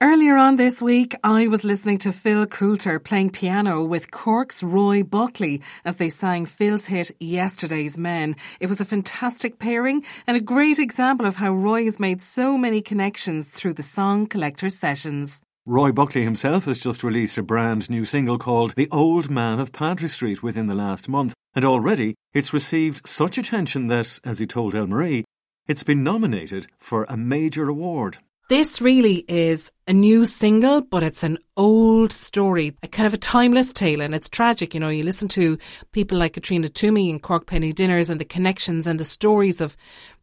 Earlier on this week, I was listening to Phil Coulter playing piano with Cork's Roy Buckley as they sang Phil's hit Yesterday's Men. It was a fantastic pairing and a great example of how Roy has made so many connections through the Song Collector sessions. Roy Buckley himself has just released a brand new single called The Old Man of Patrick Street within the last month, and already it's received such attention that, as he told Elmarie, it's been nominated for a major award. This really is a new single, but it's an old story, a kind of a timeless tale, and it's tragic. You know, you listen to people like Caitriona Twomey and Cork Penny Dinners and the connections and the stories of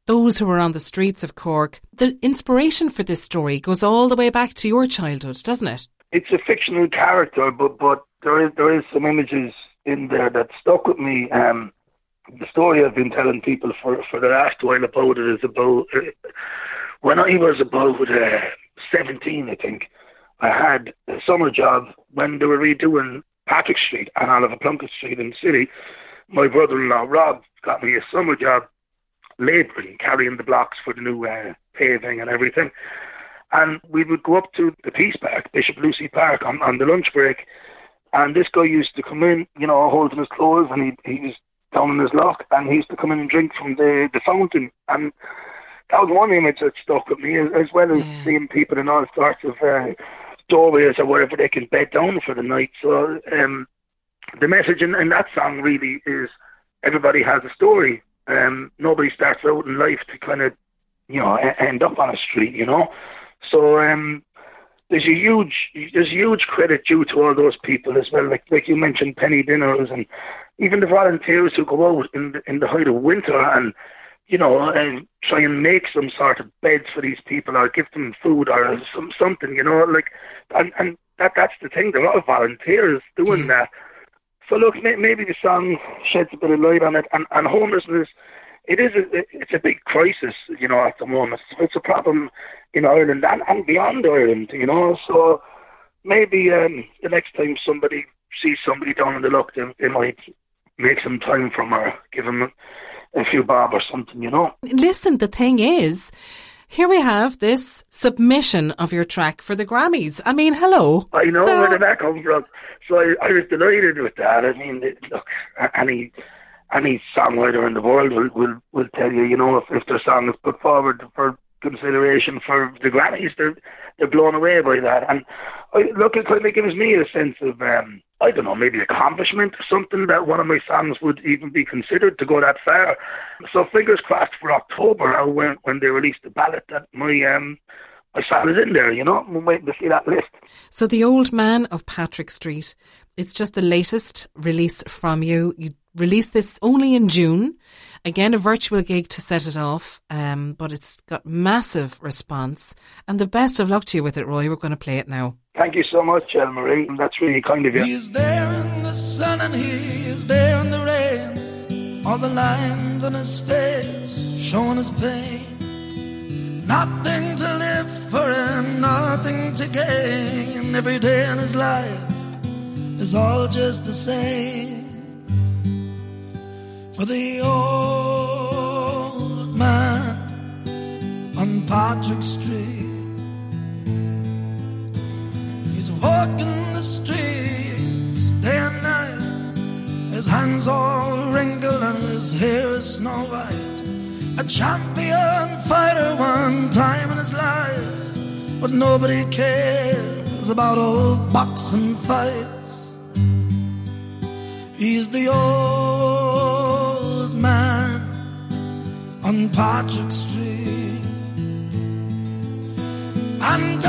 those who were on the streets of Cork. The inspiration for this story goes all the way back to your childhood, doesn't it? It's a fictional character, but but there is there is some images in there that stuck with me. Um, the story I've been telling people for for the last while about it is about when I was about uh, 17, I think. I had a summer job when they were redoing Patrick Street and Oliver Plunkett Street in the city. My brother-in-law Rob got me a summer job labouring, carrying the blocks for the new uh, paving and everything. And we would go up to the Peace Park, Bishop Lucy Park, on, on the lunch break. And this guy used to come in, you know, holding his clothes, and he he was down in his lock, and he used to come in and drink from the the fountain. And that was one image that stuck with me, as, as well as Yeah. seeing people in all sorts of uh, doorways or wherever they can bed down for the night. So um, the message in, in that song really is everybody has a story. Um, nobody starts out in life to kind of, you know, end up on a street, you know. So um, there's a huge, there's huge credit due to all those people as well. Like like you mentioned, penny dinners and even the volunteers who go out in the, in the height of winter and you know, and try and make some sort of beds for these people or give them food or some something, you know, like and and that that's the thing. There are a lot of volunteers doing that. So look, may, maybe the song sheds a bit of light on it. And, and homelessness, it is a, it's a big crisis, you know, at the moment. It's a problem in Ireland and, and beyond Ireland, you know. So maybe um, the next time somebody sees somebody down in the luck, they, they might make some time from her, give them a few bob or something, you know. Listen, the thing is, here we have this submission of your track for the Grammys. I mean, hello. I know So- where did that come from. So I, I was delighted with that. I mean, look, any any songwriter in the world will will, will tell you, you know, if, if their song is put forward for consideration for the Grammys, they're they're blown away by that. And I, look, it kind of gives me a sense of, um, I don't know, maybe accomplishment or something that one of my songs would even be considered to go that far. So fingers crossed for October when when they release the ballot that my um my song is in there. You know, I'm waiting to see that list. So, The Old Man of Patrick Street, it's just the latest release from you. You released this only in June. Again, a virtual gig to set it off, um, but it's got massive response. And the best of luck to you with it, Roy. We're going to play it now. Thank you so much, Elmarie. That's really kind of you. He is there in the sun and he is there in the rain. All the lines on his face showing his pain. Nothing to live for and nothing to gain. Every day in his life is all just the same. For the old man on Patrick Street. Walking the streets day and night. His hands all wrinkled and his hair is snow white. A champion fighter one time in his life, but nobody cares about old boxing fights. He's the old man on Patrick Street. And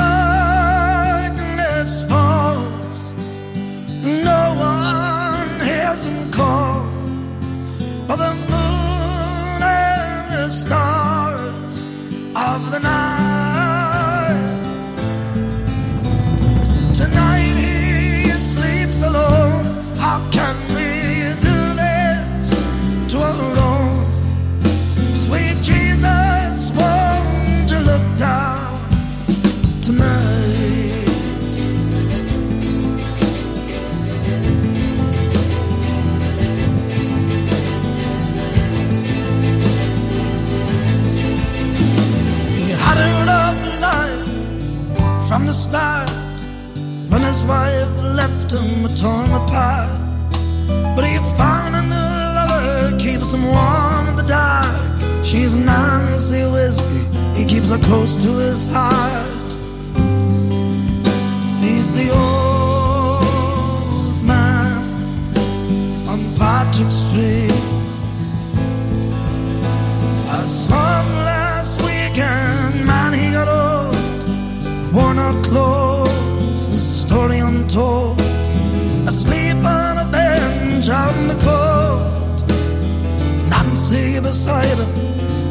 beside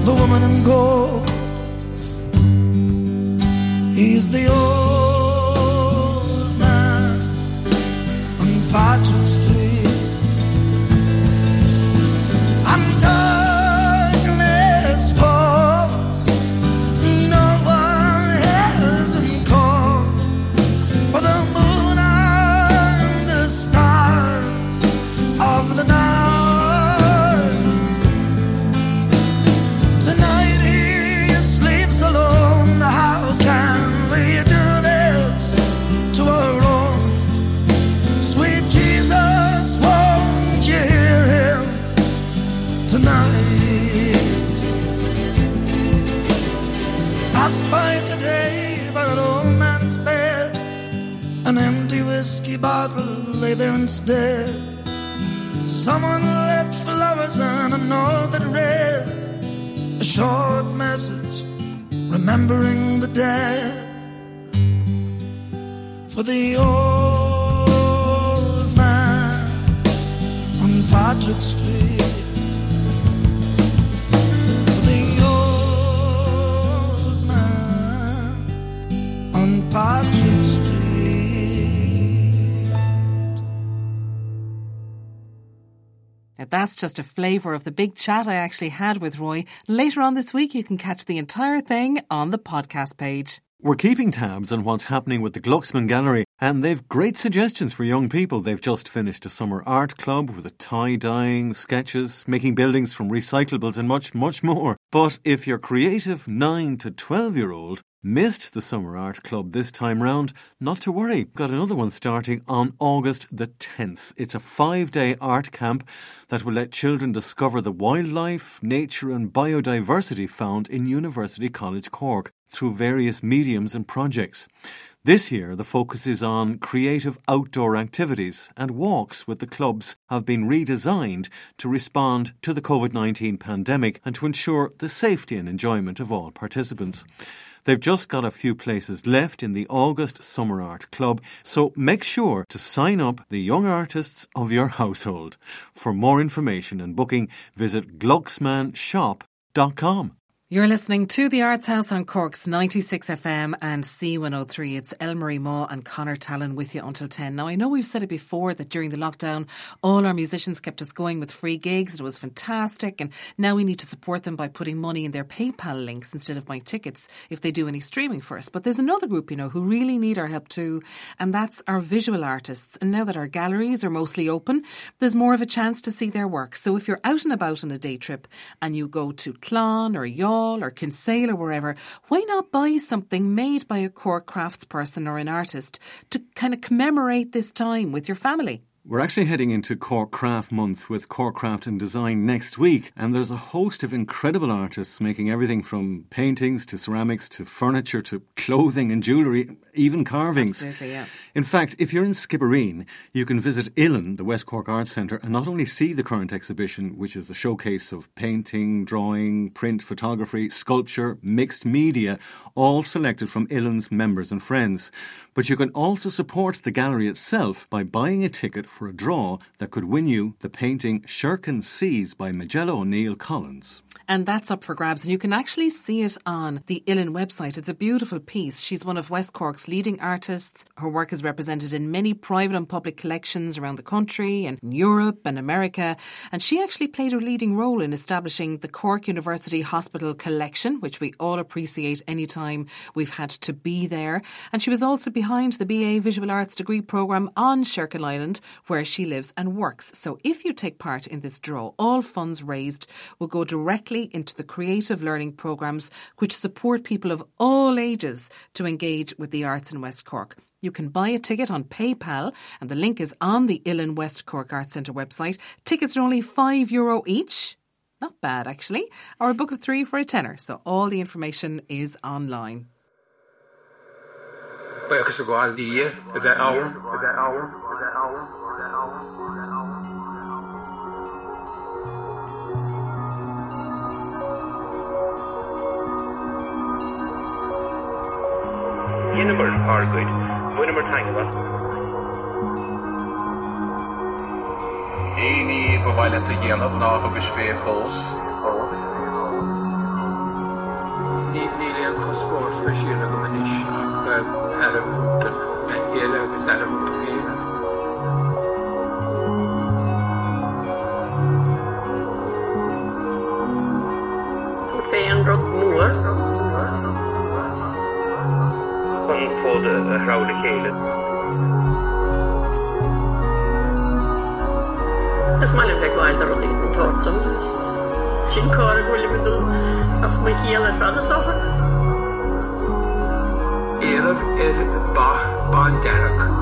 the woman in gold. He's the old man on Patrick Street. And Pass by today by that old man's bed. An empty whiskey bottle lay there instead. Someone left flowers and a note that read a short message remembering the dead for the old man on Patrick Street. That's just a flavour of the big chat I actually had with Roy. Later on this week, you can catch the entire thing on the podcast page. We're keeping tabs on what's happening with the Glucksman Gallery, and they've great suggestions for young people. They've just finished a summer art club with a tie dyeing, sketches, making buildings from recyclables, and much, much more. But if your creative 9 to 12 year old missed the summer art club this time round, not to worry. Got another one starting on August the 10th. It's a five day art camp that will let children discover the wildlife, nature, and biodiversity found in University College Cork through various mediums and projects. This year, the focus is on creative outdoor activities, and walks with the clubs have been redesigned to respond to the COVID 19 pandemic and to ensure the safety and enjoyment of all participants. They've just got a few places left in the August Summer Art Club, so make sure to sign up the young artists of your household. For more information and booking, visit glucksmanshop.com. You're listening to the Arts House on Cork's 96 FM and C103. It's Elmarie Maw and Conor Talon with you until 10. Now, I know we've said it before that during the lockdown, all our musicians kept us going with free gigs. It was fantastic. And now we need to support them by putting money in their PayPal links instead of my tickets if they do any streaming for us. But there's another group, you know, who really need our help too. And that's our visual artists. And now that our galleries are mostly open, there's more of a chance to see their work. So if you're out and about on a day trip and you go to Clon or Or Kinsale or wherever, why not buy something made by a core craftsperson or an artist to kind of commemorate this time with your family? We're actually heading into Cork Craft Month with Cork Craft and Design next week, and there's a host of incredible artists making everything from paintings to ceramics to furniture to clothing and jewellery, even carvings. Absolutely, yeah. In fact, if you're in Skibbereen, you can visit Uillinn, the West Cork Arts Centre, and not only see the current exhibition, which is a showcase of painting, drawing, print, photography, sculpture, mixed media, all selected from Uillinn's members and friends, but you can also support the gallery itself by buying a ticket for a draw that could win you the painting Sherkin Seas by Majella O'Neill Collins. And that's up for grabs. And you can actually see it on the Uillinn website. It's a beautiful piece. She's one of West Cork's leading artists. Her work is represented in many private and public collections around the country and in Europe and America. And she actually played a leading role in establishing the Cork University Hospital Collection, which we all appreciate anytime we've had to be there. And she was also behind the BA Visual Arts degree programme on Sherkin Island, where she lives and works. So if you take part in this draw, all funds raised will go directly into the creative learning programmes which support people of all ages to engage with the arts in West Cork. You can buy a ticket on PayPal, and the link is on the Uillinn West Cork Arts Centre website. Tickets are only €5 Euro each. Not bad, actually. Or a book of three for a tenner. So all the information is online. Yennemer Hargoid, Winnemer Tangva. Éí go bhhaile a dhéanamh ná agus fé fós. Ní níléon chospóir speisiúna go manis ar héile agus ar héine. Tú vrolijkheden. Esmalhemdek var inte någonting som torrt som ljus. Shinkara Gullimidul, alltså med hela Fredriksdalsarna. Elif er ba banderak.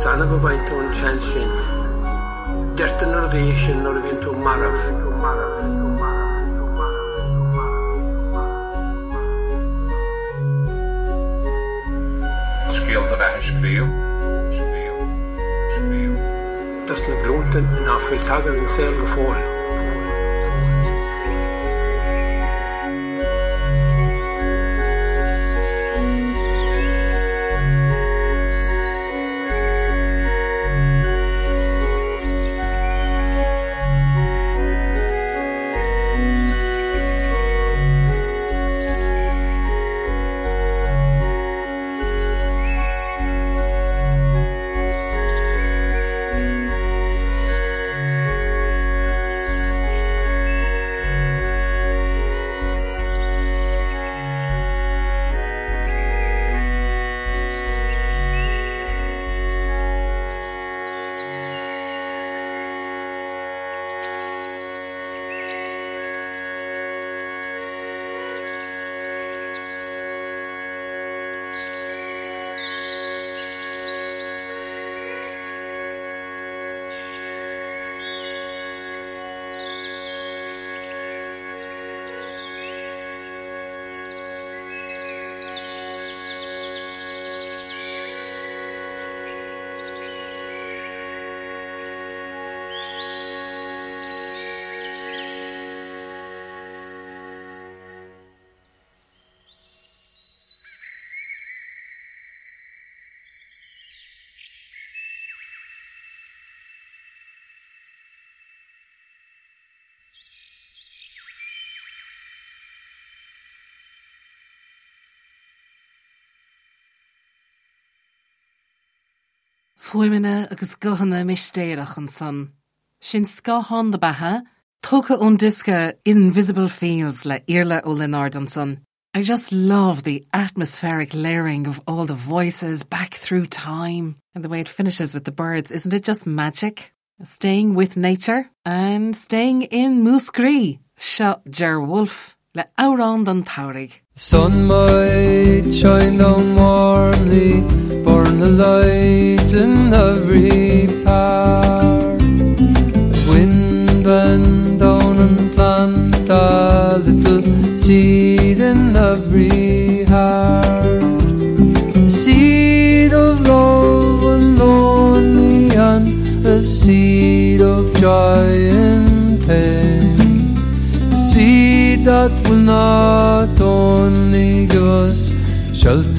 Is anna go bhaint ón chan sin. Deirtan ar dhé sin nó a bhíon tú marh. Scríal a bheit scríú. Das na blúntan in áfuil tagad an sé go foiimine agus gohanna mistéireach an san. Sin scahan de Bahá, Tócha ón disca invisible fields le Iarla Ó Lionáird and son. I just love the atmospheric layering of all the voices back through time and the way it finishes with the birds. Isn't it just magic? Staying with nature and staying in Muscree, Shot Ger Wolfe, Le Auron dan Taurig. Sun might shine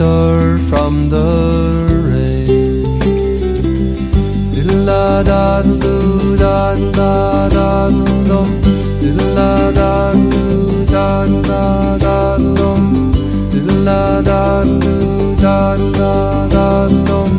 shelter from the rain. Diddle la da do da da da do. Diddle la da do da da da do. Diddle la da do da da da do.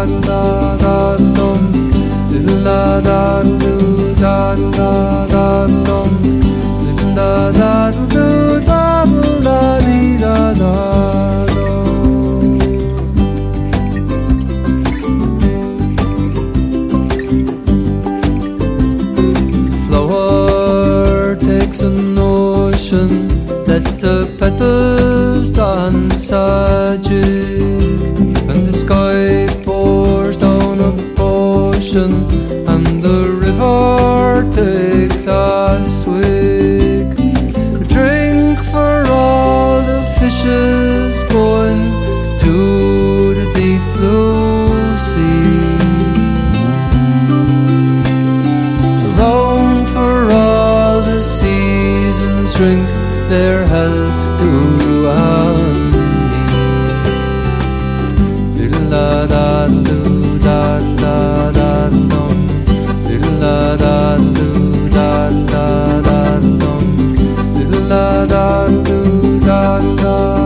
Allah da da da da